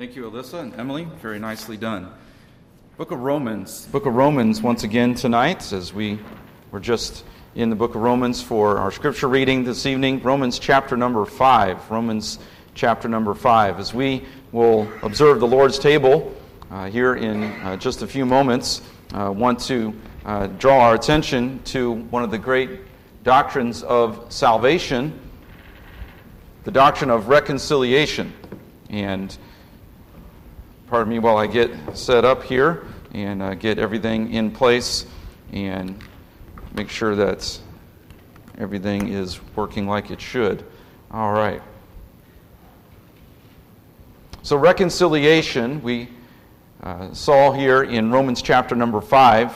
Thank you, Alyssa and Emily. Very nicely done. Book of Romans. Book of Romans once again tonight, as we were just in the book of Romans for our scripture reading this evening. Romans chapter number 5. Romans chapter number 5. As we will observe the Lord's table uh, here in uh, just a few moments, uh, want to uh, draw our attention to one of the great doctrines of salvation, the doctrine of reconciliation. And pardon me while I get set up here and uh, get everything in place and make sure that everything is working like it should. All right. So, reconciliation, we uh, saw here in Romans chapter number 5,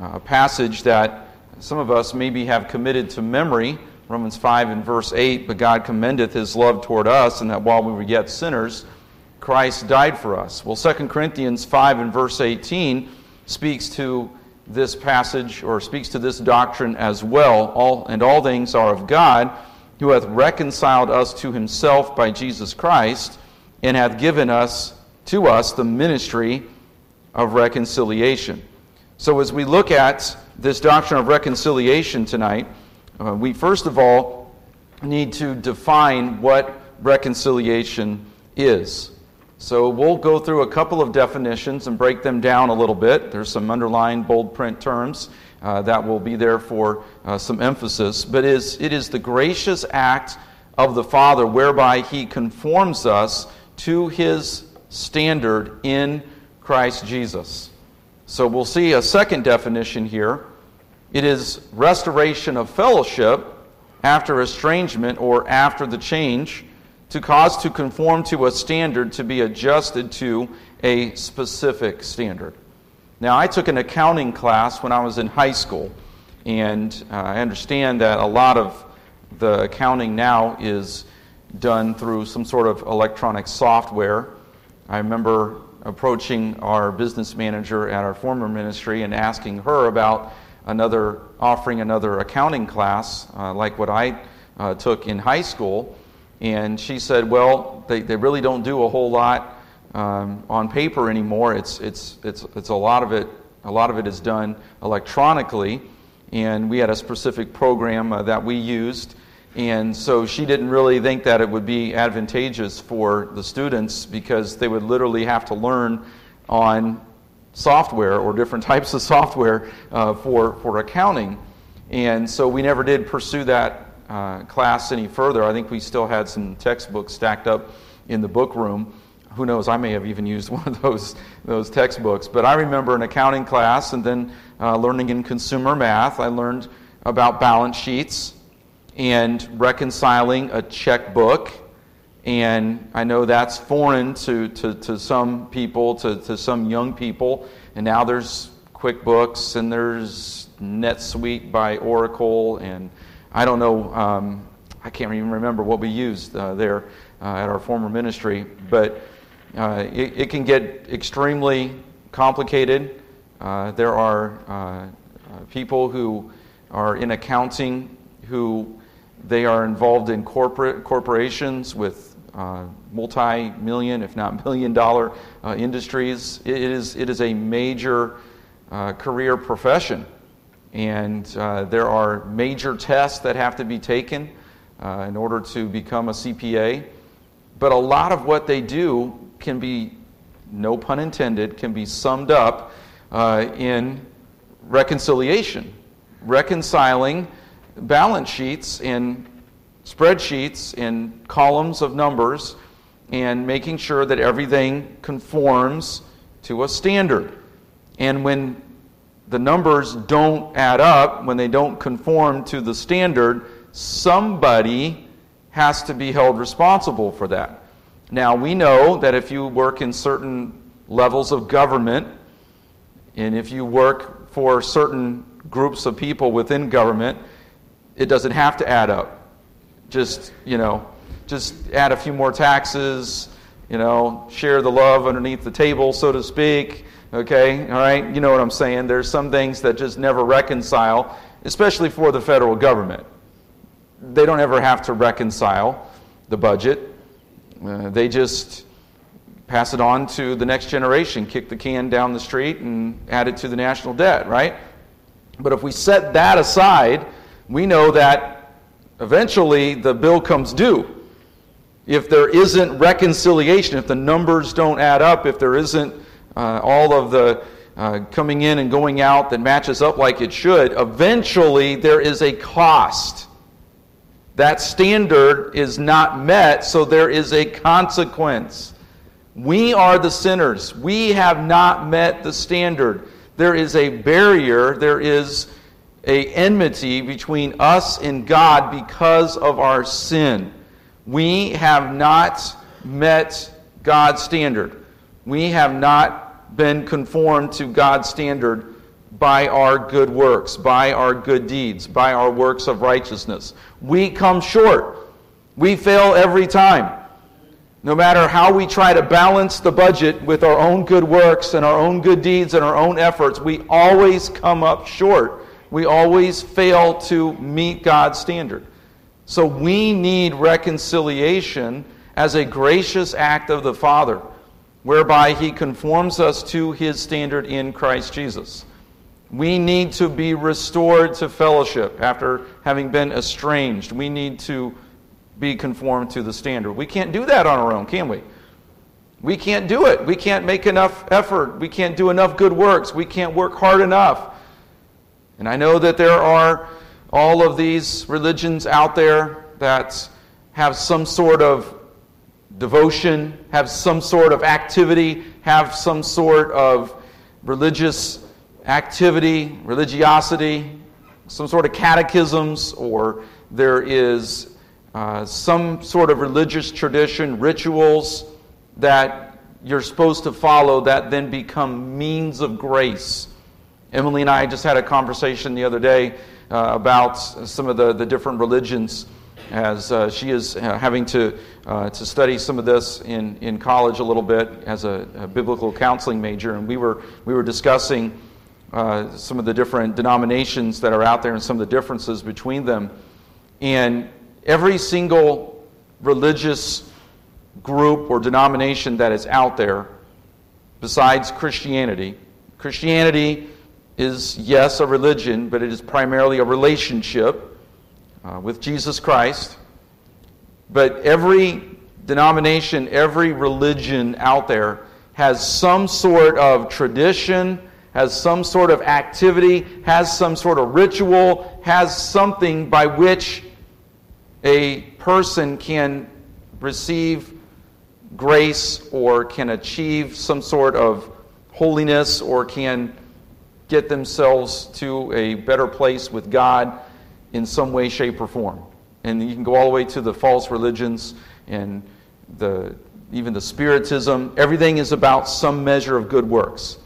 uh, a passage that some of us maybe have committed to memory. Romans 5 and verse 8, but God commendeth his love toward us, and that while we were yet sinners, Christ died for us. Well, 2 Corinthians 5 and verse 18 speaks to this passage or speaks to this doctrine as well. All, and all things are of God, who hath reconciled us to himself by Jesus Christ, and hath given us to us the ministry of reconciliation. So, as we look at this doctrine of reconciliation tonight, uh, we first of all need to define what reconciliation is. So we'll go through a couple of definitions and break them down a little bit. There's some underlined bold print terms uh, that will be there for uh, some emphasis. But it is, it is the gracious act of the Father whereby He conforms us to His standard in Christ Jesus. So we'll see a second definition here. It is restoration of fellowship after estrangement or after the change to cause to conform to a standard to be adjusted to a specific standard. Now, I took an accounting class when I was in high school, and uh, I understand that a lot of the accounting now is done through some sort of electronic software. I remember approaching our business manager at our former ministry and asking her about another offering another accounting class uh, like what I uh, took in high school and she said, well, they, they really don't do a whole lot um, on paper anymore. It's, it's, it's, it's a lot of it, a lot of it is done electronically. And we had a specific program uh, that we used. And so she didn't really think that it would be advantageous for the students because they would literally have to learn on software or different types of software uh, for, for accounting. And so we never did pursue that uh, class any further. I think we still had some textbooks stacked up in the book room. Who knows? I may have even used one of those, those textbooks. But I remember an accounting class and then uh, learning in consumer math, I learned about balance sheets and reconciling a checkbook. And I know that's foreign to, to, to some people, to, to some young people. And now there's QuickBooks and there's NetSuite by Oracle and I don't know, um, I can't even remember what we used uh, there uh, at our former ministry, but uh, it, it, can get extremely complicated. Uh, there are uh, uh, people who are in accounting who they are involved in corporate corporations with multi-million, if not million-dollar industries. It is it is a major career profession. And uh, there are major tests that have to be taken uh, in order to become a CPA. But a lot of what they do can be, no pun intended, can be summed up uh, in reconciliation, reconciling balance sheets and spreadsheets and columns of numbers and making sure that everything conforms to a standard. And when the numbers don't add up, when they don't conform to the standard, somebody has to be held responsible for that. Now, we know that if you work in certain levels of government, and if you work for certain groups of people within government, it doesn't have to add up. Just, you know, just add a few more taxes, you know, share the love underneath the table, so to speak Okay? All right? You know what I'm saying? There's some things that just never reconcile, especially for the federal government. They don't ever have to reconcile the budget. Uh, they just pass it on to the next generation, kick the can down the street and add it to the national debt, right? But if we set that aside, we know that eventually the bill comes due. If there isn't reconciliation, if the numbers don't add up, if there isn't uh, all of the uh, coming in and going out that matches up like it should, eventually there is a cost. That standard is not met, so there is a consequence. We are the sinners. We have not met the standard. There is a barrier, there is a enmity between us and God because of our sin. We have not met God's standard. We have not been conformed to God's standard by our good works, by our good deeds, by our works of righteousness. We come short. We fail every time. No matter how we try to balance the budget with our own good works and our own good deeds and our own efforts, we always come up short. We always fail to meet God's standard. So we need reconciliation as a gracious act of the Father, whereby He conforms us to His standard in Christ Jesus. We need to be restored to fellowship after having been estranged. We need to be conformed to the standard. We can't do that on our own, can we? We can't do it. We can't make enough effort. We can't do enough good works. We can't work hard enough. And I know that there are all of these religions out there that have some sort of devotion, have some sort of activity, have some sort of religious activity, religiosity, some sort of catechisms, or there is uh, some sort of religious tradition, rituals that you're supposed to follow that then become means of grace. Emily and I just had a conversation the other day uh, about some of the, the different religions as uh, she is uh, having to, uh, to study some of this in, in college a little bit as a, a biblical counseling major. And we were, we were discussing uh, some of the different denominations that are out there and some of the differences between them. And every single religious group or denomination that is out there, besides Christianity, Christianity is, yes, a religion, but it is primarily a relationship uh, with Jesus Christ. But every denomination, every religion out there has some sort of tradition, has some sort of activity, has some sort of ritual, has something by which a person can receive grace or can achieve some sort of holiness or can get themselves to a better place with God in some way, shape, or form. And you can go all the way to the false religions and the, even the Spiritism. Everything is about some measure of good works.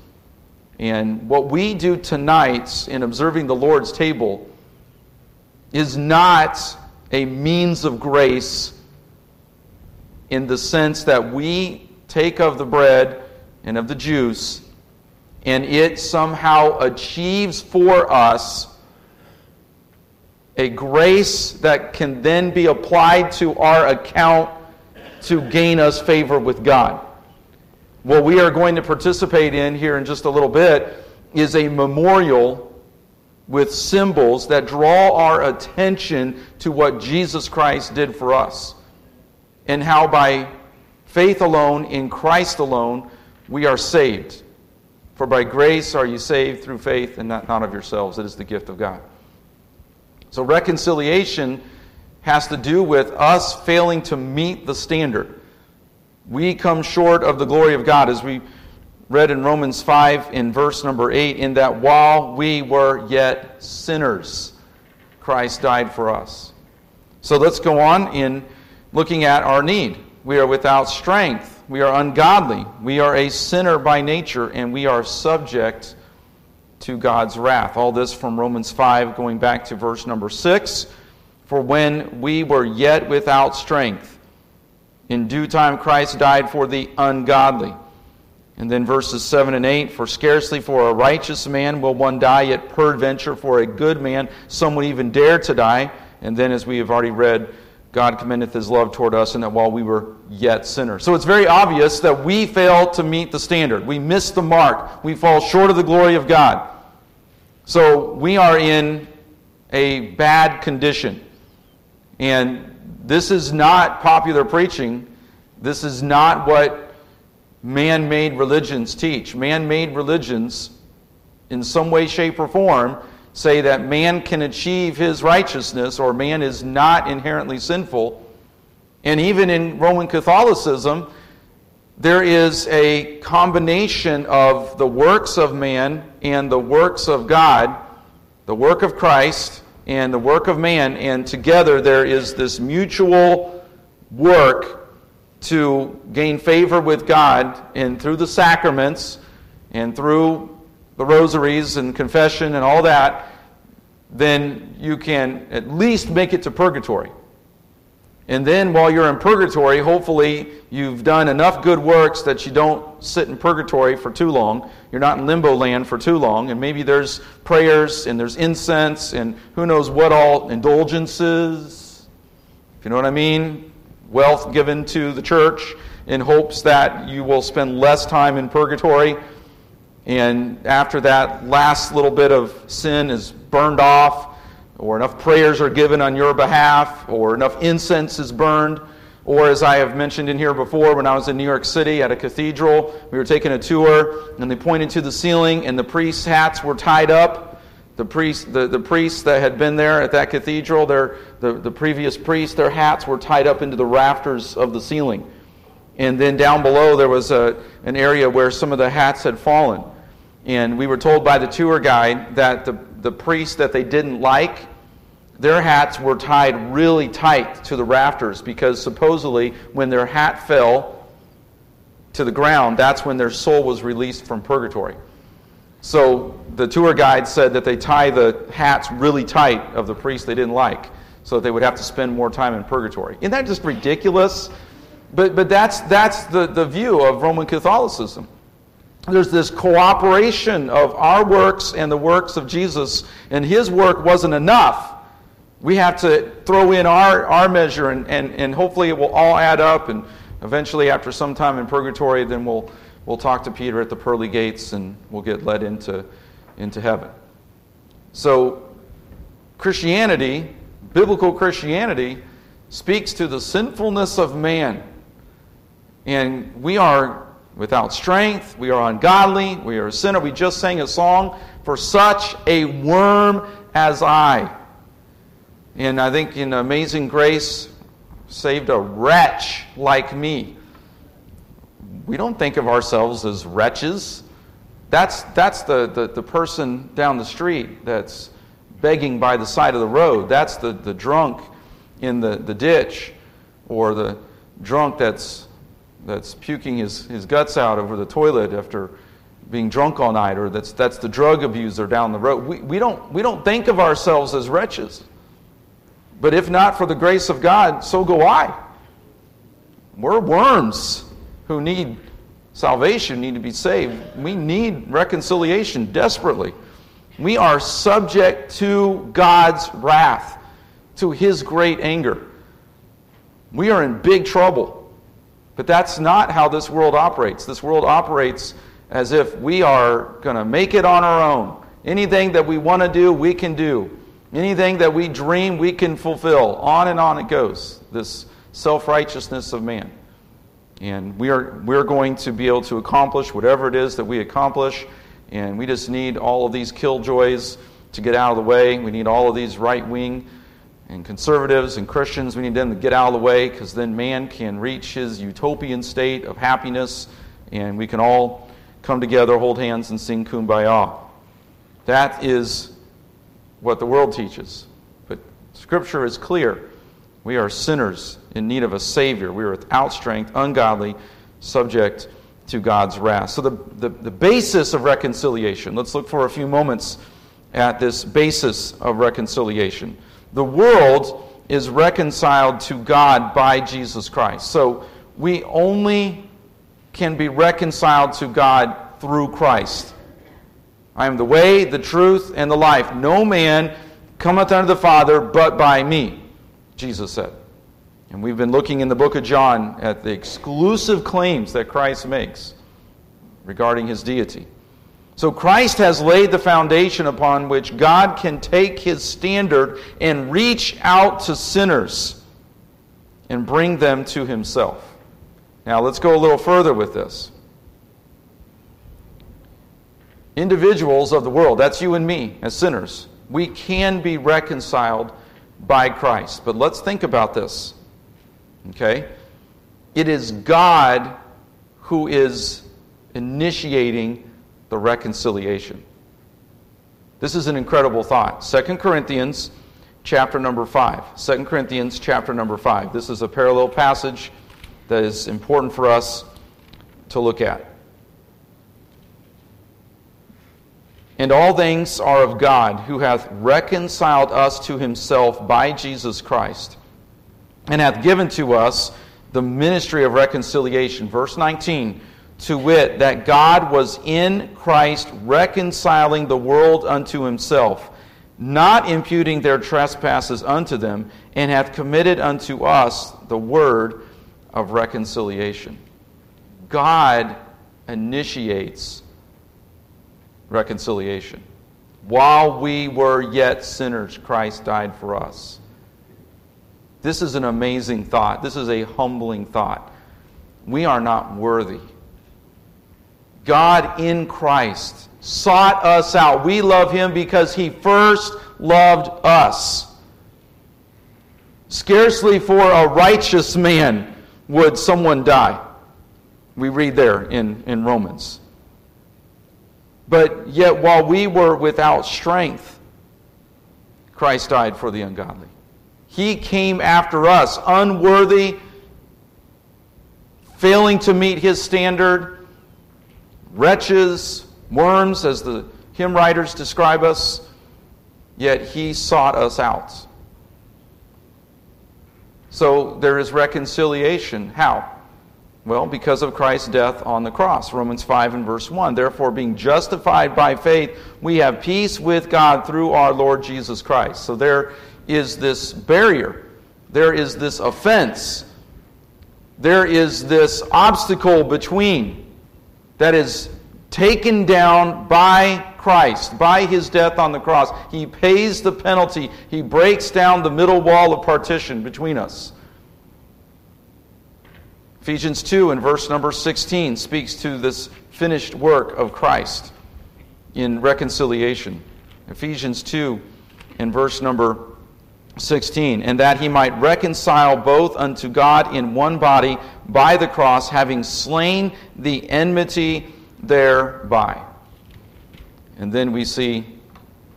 And what we do tonight in observing the Lord's table is not a means of grace in the sense that we take of the bread and of the juice, and it somehow achieves for us a grace that can then be applied to our account to gain us favor with God. What we are going to participate in here in just a little bit is a memorial with symbols that draw our attention to what Jesus Christ did for us and how by faith alone, in Christ alone, we are saved. For by grace are you saved through faith and not, not of yourselves. It is the gift of God. So reconciliation has to do with us failing to meet the standard. We come short of the glory of God as we read in Romans 5 in verse number 8 in that while we were yet sinners, Christ died for us. So let's go on in looking at our need. We are without strength. We are ungodly. We are a sinner by nature, and we are subject to God's wrath. All this from Romans 5, going back to verse number 6. For when we were yet without strength, in due time Christ died for the ungodly. And then verses 7 and 8 For scarcely for a righteous man will one die, yet peradventure for a good man some would even dare to die. And then, as we have already read, God commendeth his love toward us, and that while we were yet sinners. So it's very obvious that we fail to meet the standard. We miss the mark. We fall short of the glory of God. So we are in a bad condition. And this is not popular preaching. This is not what man made religions teach. Man made religions, in some way, shape, or form, say that man can achieve his righteousness or man is not inherently sinful. And even in Roman Catholicism, there is a combination of the works of man and the works of God, the work of Christ and the work of man, and together there is this mutual work to gain favor with God and through the sacraments and through the rosaries and confession and all that, then you can at least make it to purgatory. And then while you're in purgatory, hopefully you've done enough good works that you don't sit in purgatory for too long. You're not in limbo land for too long. And maybe there's prayers and there's incense and who knows what all indulgences. If you know what I mean? Wealth given to the church in hopes that you will spend less time in purgatory. And after that last little bit of sin is burned off, or enough prayers are given on your behalf, or enough incense is burned, or as I have mentioned in here before, when I was in New York City at a cathedral, we were taking a tour, and they pointed to the ceiling, and the priests' hats were tied up. The priests, the, the priests that had been there at that cathedral, their, the, the previous priests, their hats were tied up into the rafters of the ceiling. And then down below, there was a, an area where some of the hats had fallen. And we were told by the tour guide that the, the priests that they didn't like, their hats were tied really tight to the rafters because supposedly when their hat fell to the ground, that's when their soul was released from purgatory. So the tour guide said that they tie the hats really tight of the priests they didn't like so that they would have to spend more time in purgatory. Isn't that just ridiculous? But, but that's, that's the, the view of Roman Catholicism there's this cooperation of our works and the works of Jesus, and his work wasn't enough. We have to throw in our, our measure, and, and, and hopefully it will all add up. And eventually, after some time in purgatory, then we'll, we'll talk to Peter at the pearly gates and we'll get led into, into heaven. So, Christianity, biblical Christianity, speaks to the sinfulness of man. And we are without strength. We are ungodly. We are a sinner. We just sang a song for such a worm as I. And I think in Amazing Grace, saved a wretch like me. We don't think of ourselves as wretches. That's, that's the, the, the person down the street that's begging by the side of the road. That's the, the drunk in the, the ditch or the drunk that's that's puking his, his guts out over the toilet after being drunk all night, or that's, that's the drug abuser down the road. We, we, don't, we don't think of ourselves as wretches. But if not for the grace of God, so go I. We're worms who need salvation, need to be saved. We need reconciliation desperately. We are subject to God's wrath, to His great anger. We are in big trouble. But that's not how this world operates. This world operates as if we are going to make it on our own. Anything that we want to do, we can do. Anything that we dream, we can fulfill. On and on it goes. This self righteousness of man. And we are, we're going to be able to accomplish whatever it is that we accomplish. And we just need all of these killjoys to get out of the way. We need all of these right wing and conservatives and Christians, we need them to get out of the way because then man can reach his utopian state of happiness and we can all come together, hold hands, and sing kumbaya. That is what the world teaches. But Scripture is clear. We are sinners in need of a Savior. We are without strength, ungodly, subject to God's wrath. So, the, the, the basis of reconciliation, let's look for a few moments at this basis of reconciliation the world is reconciled to God by Jesus Christ. So we only can be reconciled to God through Christ. I am the way, the truth, and the life. No man cometh unto the Father but by me, Jesus said. And we've been looking in the book of John at the exclusive claims that Christ makes regarding his deity. So Christ has laid the foundation upon which God can take his standard and reach out to sinners and bring them to himself. Now let's go a little further with this. Individuals of the world, that's you and me as sinners, we can be reconciled by Christ. But let's think about this. Okay? It is God who is initiating the reconciliation. This is an incredible thought. 2 Corinthians chapter number 5. 2 Corinthians chapter number 5. This is a parallel passage that is important for us to look at. And all things are of God, who hath reconciled us to himself by Jesus Christ, and hath given to us the ministry of reconciliation. Verse 19 to wit, that God was in Christ reconciling the world unto himself, not imputing their trespasses unto them, and hath committed unto us the word of reconciliation. God initiates reconciliation. While we were yet sinners, Christ died for us. This is an amazing thought. This is a humbling thought. We are not worthy. God in Christ sought us out. We love him because he first loved us. Scarcely for a righteous man would someone die. We read there in, in Romans. But yet, while we were without strength, Christ died for the ungodly. He came after us, unworthy, failing to meet his standard wretches, worms, as the hymn writers describe us, yet he sought us out. So there is reconciliation. How? Well, because of Christ's death on the cross. Romans 5 and verse 1. Therefore, being justified by faith, we have peace with God through our Lord Jesus Christ. So there is this barrier, there is this offense, there is this obstacle between that is taken down by Christ, by his death on the cross. He pays the penalty, he breaks down the middle wall of partition between us. Ephesians 2 and verse number 16 speaks to this finished work of Christ in reconciliation. Ephesians 2 and verse number 16, and that he might reconcile both unto God in one body by the cross, having slain the enmity thereby. And then we see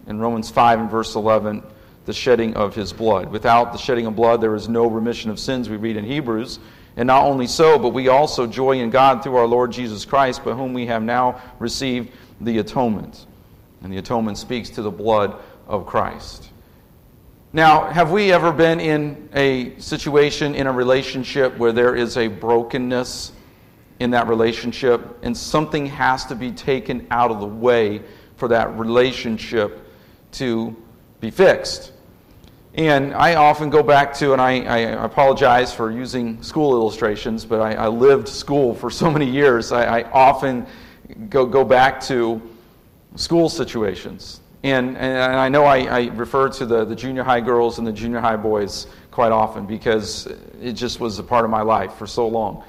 in Romans 5 and verse 11 the shedding of his blood. Without the shedding of blood, there is no remission of sins, we read in Hebrews. And not only so, but we also joy in God through our Lord Jesus Christ, by whom we have now received the atonement. And the atonement speaks to the blood of Christ. Now, have we ever been in a situation, in a relationship, where there is a brokenness in that relationship and something has to be taken out of the way for that relationship to be fixed? And I often go back to, and I, I apologize for using school illustrations, but I, I, lived school for so many years. I, I often go, go back to school situations and, and I know I, I, refer to the, the junior high girls and the junior high boys quite often because it just was a part of my life for so long.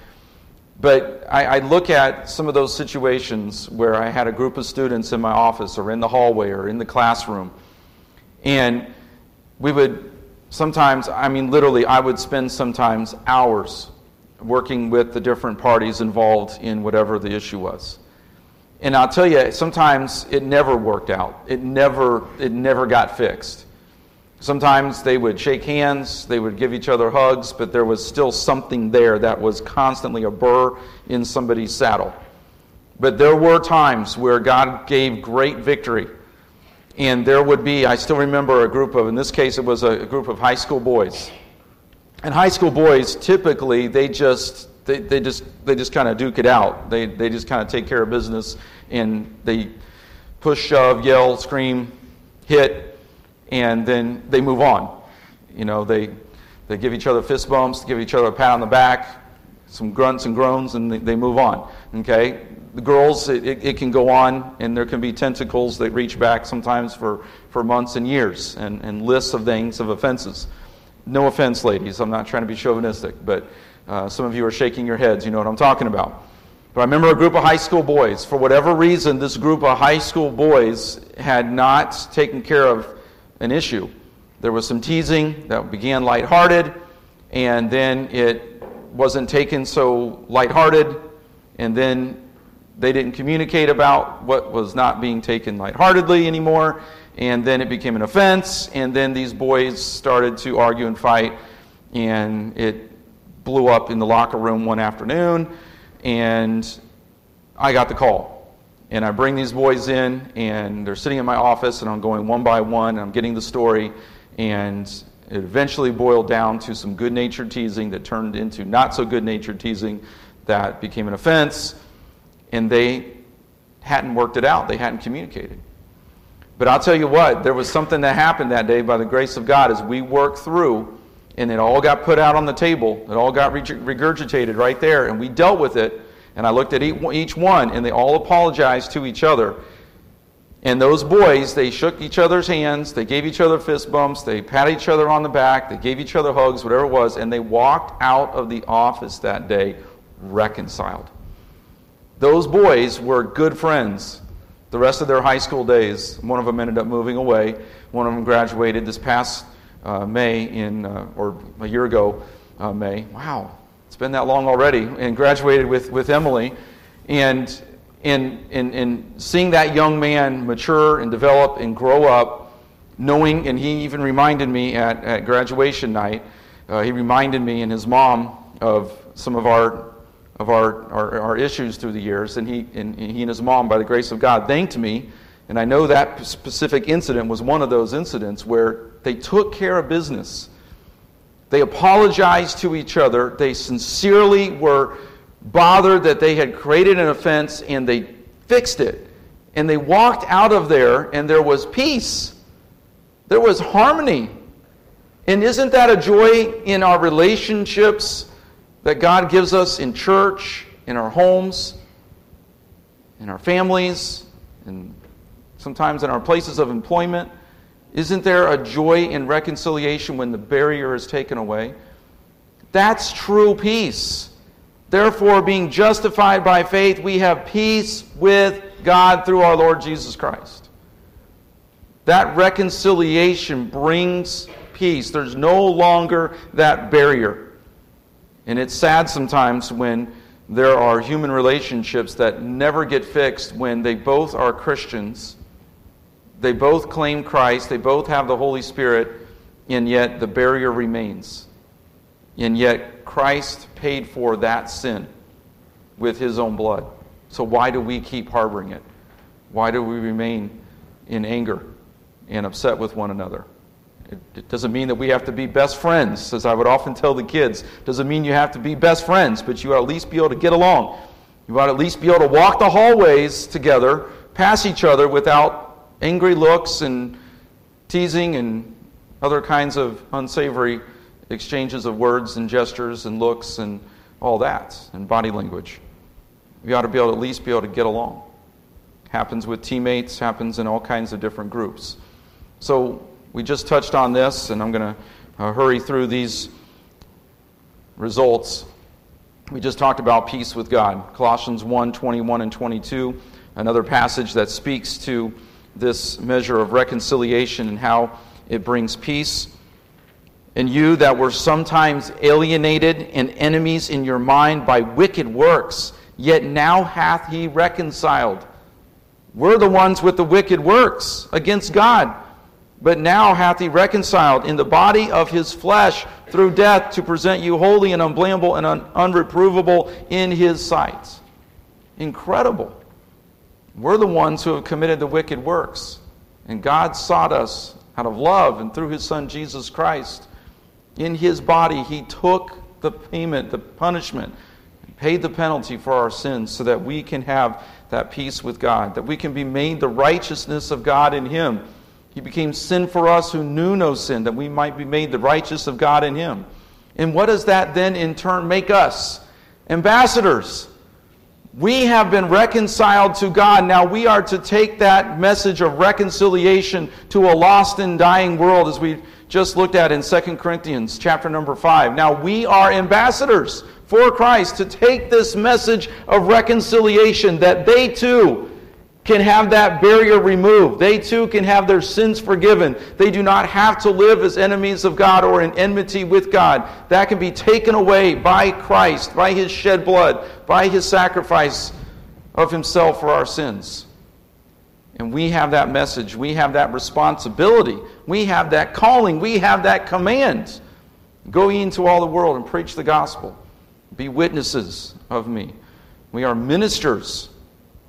But I, I look at some of those situations where I had a group of students in my office or in the hallway or in the classroom. And we would sometimes, I mean, literally, I would spend sometimes hours working with the different parties involved in whatever the issue was. And I'll tell you, sometimes it never worked out. It never, it never got fixed. Sometimes they would shake hands, they would give each other hugs, but there was still something there that was constantly a burr in somebody's saddle. But there were times where God gave great victory. And there would be, I still remember a group of, in this case, it was a group of high school boys. And high school boys, typically, they just, they, they just they just kind of duke it out. They they just kind of take care of business and they push, shove, yell, scream, hit, and then they move on. You know they They give each other fist bumps, give each other a pat on the back, some grunts and groans, and they, they move on. Okay? The girls, it, it, it, can go on, and there can be tentacles that reach back sometimes for, for months and years, and, and lists of things of offenses. No offense, ladies, I'm not trying to be chauvinistic, but uh, some of you are shaking your heads, you know what I'm talking about. But I remember a group of high school boys. For whatever reason, this group of high school boys had not taken care of an issue. There was some teasing that began lighthearted, and then it wasn't taken so lighthearted, and then they didn't communicate about what was not being taken lightheartedly anymore, and then it became an offense, and then these boys started to argue and fight, and it blew up in the locker room one afternoon and I got the call. And I bring these boys in, and they're sitting in my office, and I'm going one by one, and I'm getting the story. And it eventually boiled down to some good natured teasing that turned into not so good natured teasing that became an offense. And they hadn't worked it out, they hadn't communicated. But I'll tell you what, there was something that happened that day by the grace of God as we worked through and it all got put out on the table. It all got regurgitated right there, and we dealt with it. And I looked at each one, and they all apologized to each other. And those boys, they shook each other's hands, they gave each other fist bumps, they patted each other on the back, they gave each other hugs, whatever it was, and they walked out of the office that day reconciled. Those boys were good friends the rest of their high school days. One of them ended up moving away, one of them graduated this past May in, uh, or a year ago, uh, May. Wow, it's been that long already. And graduated with, with Emily. And, and, and, and seeing that young man mature and develop and grow up, knowing, and he even reminded me at, at graduation night, uh, he reminded me and his mom of some of our of our, our, our, issues through the years, and he, and he and his mom, by the grace of God, thanked me. And I know that specific incident was one of those incidents where they took care of business. They apologized to each other. They sincerely were bothered that they had created an offense and they fixed it. And they walked out of there and there was peace. There was harmony. And isn't that a joy in our relationships that God gives us in church, in our homes, in our families, and sometimes in our places of employment? Isn't there a joy in reconciliation when the barrier is taken away? That's true peace. Therefore, being justified by faith, we have peace with God through our Lord Jesus Christ. That reconciliation brings peace. There's no longer that barrier. And it's sad sometimes when there are human relationships that never get fixed when they both are Christians they both claim Christ, they both have the Holy Spirit, and yet the barrier remains. And yet Christ paid for that sin with his own blood. So why do we keep harboring it? Why do we remain in anger and upset with one another? It, doesn't mean that we have to be best friends, as I would often tell the kids. It doesn't mean you have to be best friends, but you ought at least be able to get along. You ought at least be able to walk the hallways together, pass each other without angry looks and teasing and other kinds of unsavory exchanges of words and gestures and looks and all that and body language. We ought to be able to at least be able to get along. Happens with teammates, happens in all kinds of different groups. So we just touched on this, and I'm going to uh, hurry through these results. We just talked about peace with God. Colossians 1 21 and 22, another passage that speaks to this measure of reconciliation and how it brings peace. And you that were sometimes alienated and enemies in your mind by wicked works, yet now hath he reconciled. We're the ones with the wicked works against God. But now hath he reconciled in the body of his flesh through death to present you holy and unblameable and un- unreprovable in his sight. Incredible. We're the ones who have committed the wicked works. And God sought us out of love and through his Son Jesus Christ. In his body, he took the payment, the punishment, paid the penalty for our sins so that we can have that peace with God, that we can be made the righteousness of God in him. He became sin for us who knew no sin, that we might be made the righteous of God in him. And what does that then in turn make us? Ambassadors. We have been reconciled to God. Now we are to take that message of reconciliation to a lost and dying world as we just looked at in 2 Corinthians chapter number 5. Now we are ambassadors for Christ to take this message of reconciliation that they too can have that barrier removed. They too can have their sins forgiven. They do not have to live as enemies of God or in enmity with God. That can be taken away by Christ, by his shed blood, by his sacrifice of himself for our sins. And we have that message. We have that responsibility. We have that calling. We have that command. Go ye into all the world and preach the gospel. Be witnesses of me. We are ministers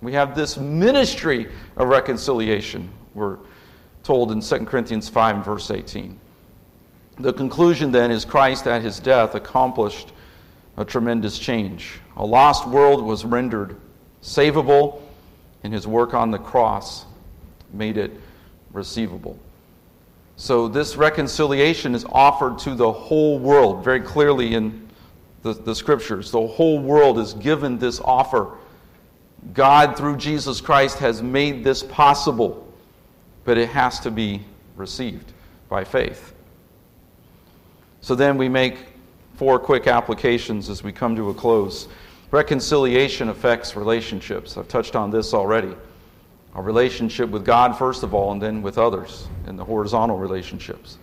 we have this ministry of reconciliation, we're told in 2 Corinthians 5 verse 18. The conclusion then is Christ at his death accomplished a tremendous change. A lost world was rendered savable, and his work on the cross made it receivable. So, this reconciliation is offered to the whole world, very clearly in the, the scriptures. The whole world is given this offer God, through Jesus Christ, has made this possible, but it has to be received by faith. So then we make four quick applications as we come to a close. Reconciliation affects relationships. I've touched on this already. Our relationship with God, first of all, and then with others in the horizontal relationships.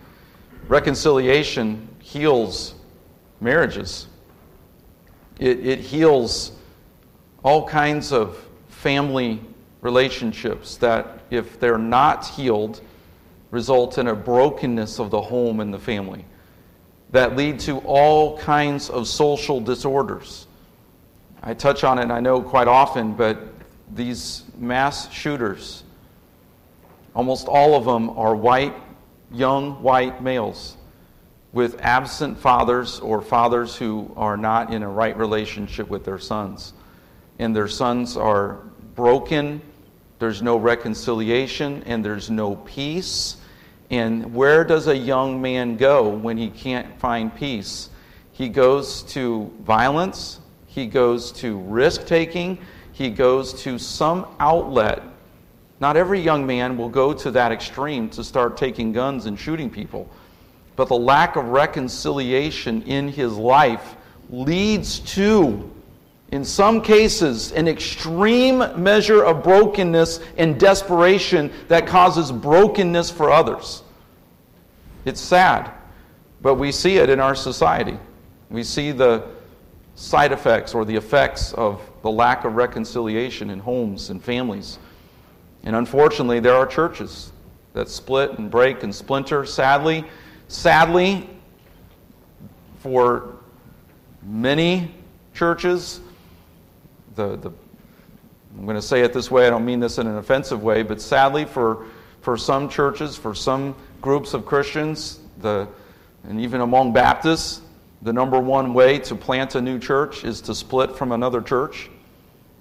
Reconciliation heals marriages, it, it heals all kinds of family relationships that, if they're not healed, result in a brokenness of the home and the family that lead to all kinds of social disorders. I touch on it, I know quite often, but these mass shooters, almost all of them are white, young white males with absent fathers or fathers who are not in a right relationship with their sons and their sons are broken, there's no reconciliation, and there's no peace. And where does a young man go when he can't find peace? He goes to violence, he goes to risk taking, he goes to some outlet. Not every young man will go to that extreme to start taking guns and shooting people. But the lack of reconciliation in his life leads to in some cases, an extreme measure of brokenness and desperation that causes brokenness for others. It's sad, but we see it in our society. We see the side effects or the effects of the lack of reconciliation in homes and families. And unfortunately, there are churches that split and break and splinter. Sadly, sadly, for many churches, the, the I'm going to say it this way, I don't mean this in an offensive way, but sadly for, for some churches, for some groups of Christians, the, and even among Baptists, the number one way to plant a new church is to split from another church,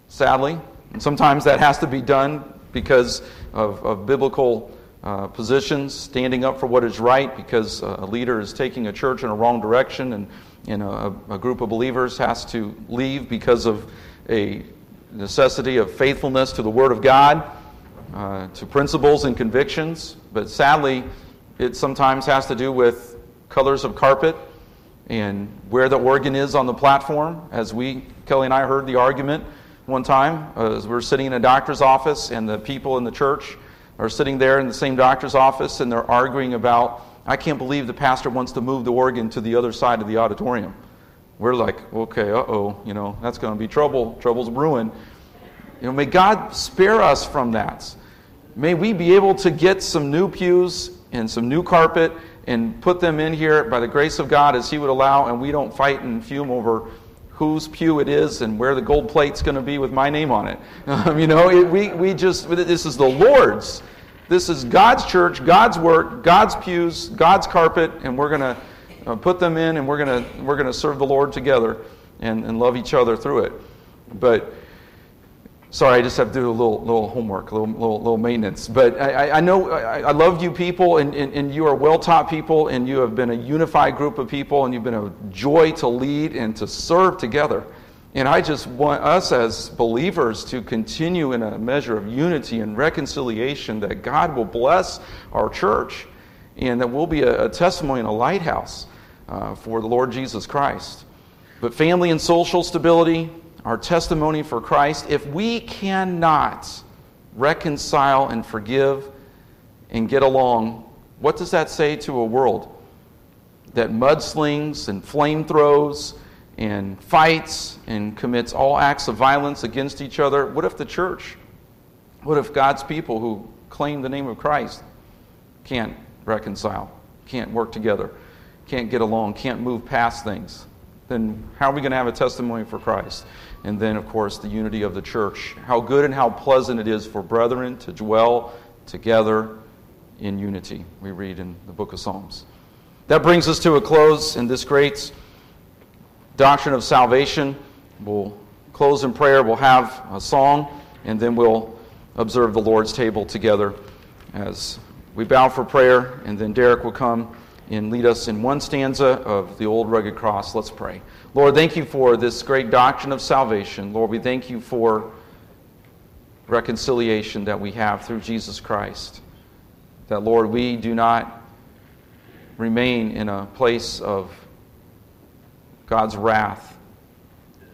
sadly. And sometimes that has to be done because of, of biblical uh, positions, standing up for what is right, because a leader is taking a church in a wrong direction, and, and a, a group of believers has to leave because of a necessity of faithfulness to the Word of God, uh, to principles and convictions, but sadly, it sometimes has to do with colors of carpet and where the organ is on the platform. As we, Kelly and I, heard the argument one time uh, as we were sitting in a doctor's office, and the people in the church are sitting there in the same doctor's office, and they're arguing about, I can't believe the pastor wants to move the organ to the other side of the auditorium we're like, okay, uh oh, you know, that's going to be trouble. Trouble's brewing. You know, may God spare us from that. May we be able to get some new pews and some new carpet and put them in here by the grace of God as He would allow, and we don't fight and fume over whose pew it is and where the gold plate's going to be with my name on it. Um, you know, it, we, we just, this is the Lord's. This is God's church, God's work, God's pews, God's carpet, and we're going to uh, put them in, and we're going to we're going to serve the Lord together and, and love each other through it. But Sorry, I just have to do a little, little homework, a little, little, little maintenance. But I, I know I, I love you people, and, and, and you are well taught people, and you have been a unified group of people, and you've been a joy to lead and to serve together. And I just want us as believers to continue in a measure of unity and reconciliation that God will bless our church and that we'll be a, a testimony and a lighthouse uh, for the Lord Jesus Christ. But family and social stability, our testimony for Christ, if we cannot reconcile and forgive and get along, what does that say to a world that mudslings and flamethrowers and fights and commits all acts of violence against each other? What if the church, what if God's people who claim the name of Christ can't reconcile, can't work together, can't get along, can't move past things? Then how are we going to have a testimony for Christ? And then, of course, the unity of the church. How good and how pleasant it is for brethren to dwell together in unity, we read in the book of Psalms. That brings us to a close in this great doctrine of salvation. We'll close in prayer, we'll have a song, and then we'll observe the Lord's table together as we bow for prayer, and then Derek will come and lead us in one stanza of the old rugged cross. Let's pray. Lord, thank you for this great doctrine of salvation. Lord, we thank you for reconciliation that we have through Jesus Christ. That, Lord, we do not remain in a place of God's wrath.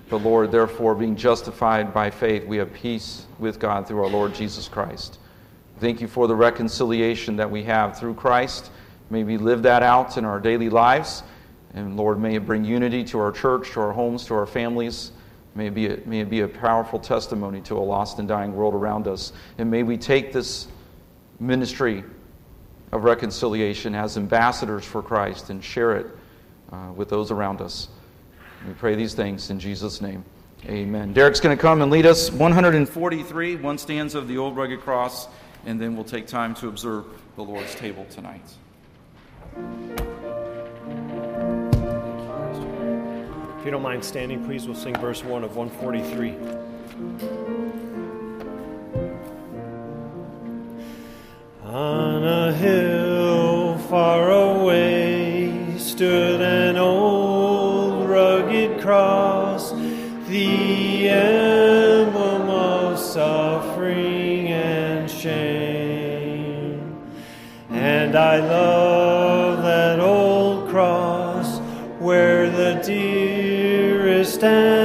But, Lord, therefore, being justified by faith, we have peace with God through our Lord Jesus Christ. Thank you for the reconciliation that we have through Christ. May we live that out in our daily lives. And Lord, may it bring unity to our church, to our homes, to our families. May it, be a, may it be a powerful testimony to a lost and dying world around us. And may we take this ministry of reconciliation as ambassadors for Christ and share it uh, with those around us. We pray these things in Jesus' name. Amen. Derek's going to come and lead us 143, one stanza of the old rugged cross, and then we'll take time to observe the Lord's table tonight. If you don't mind standing, please, we'll sing verse 1 of 143. On a hill far away stood an old rugged cross, the emblem of suffering and shame. And I love dearest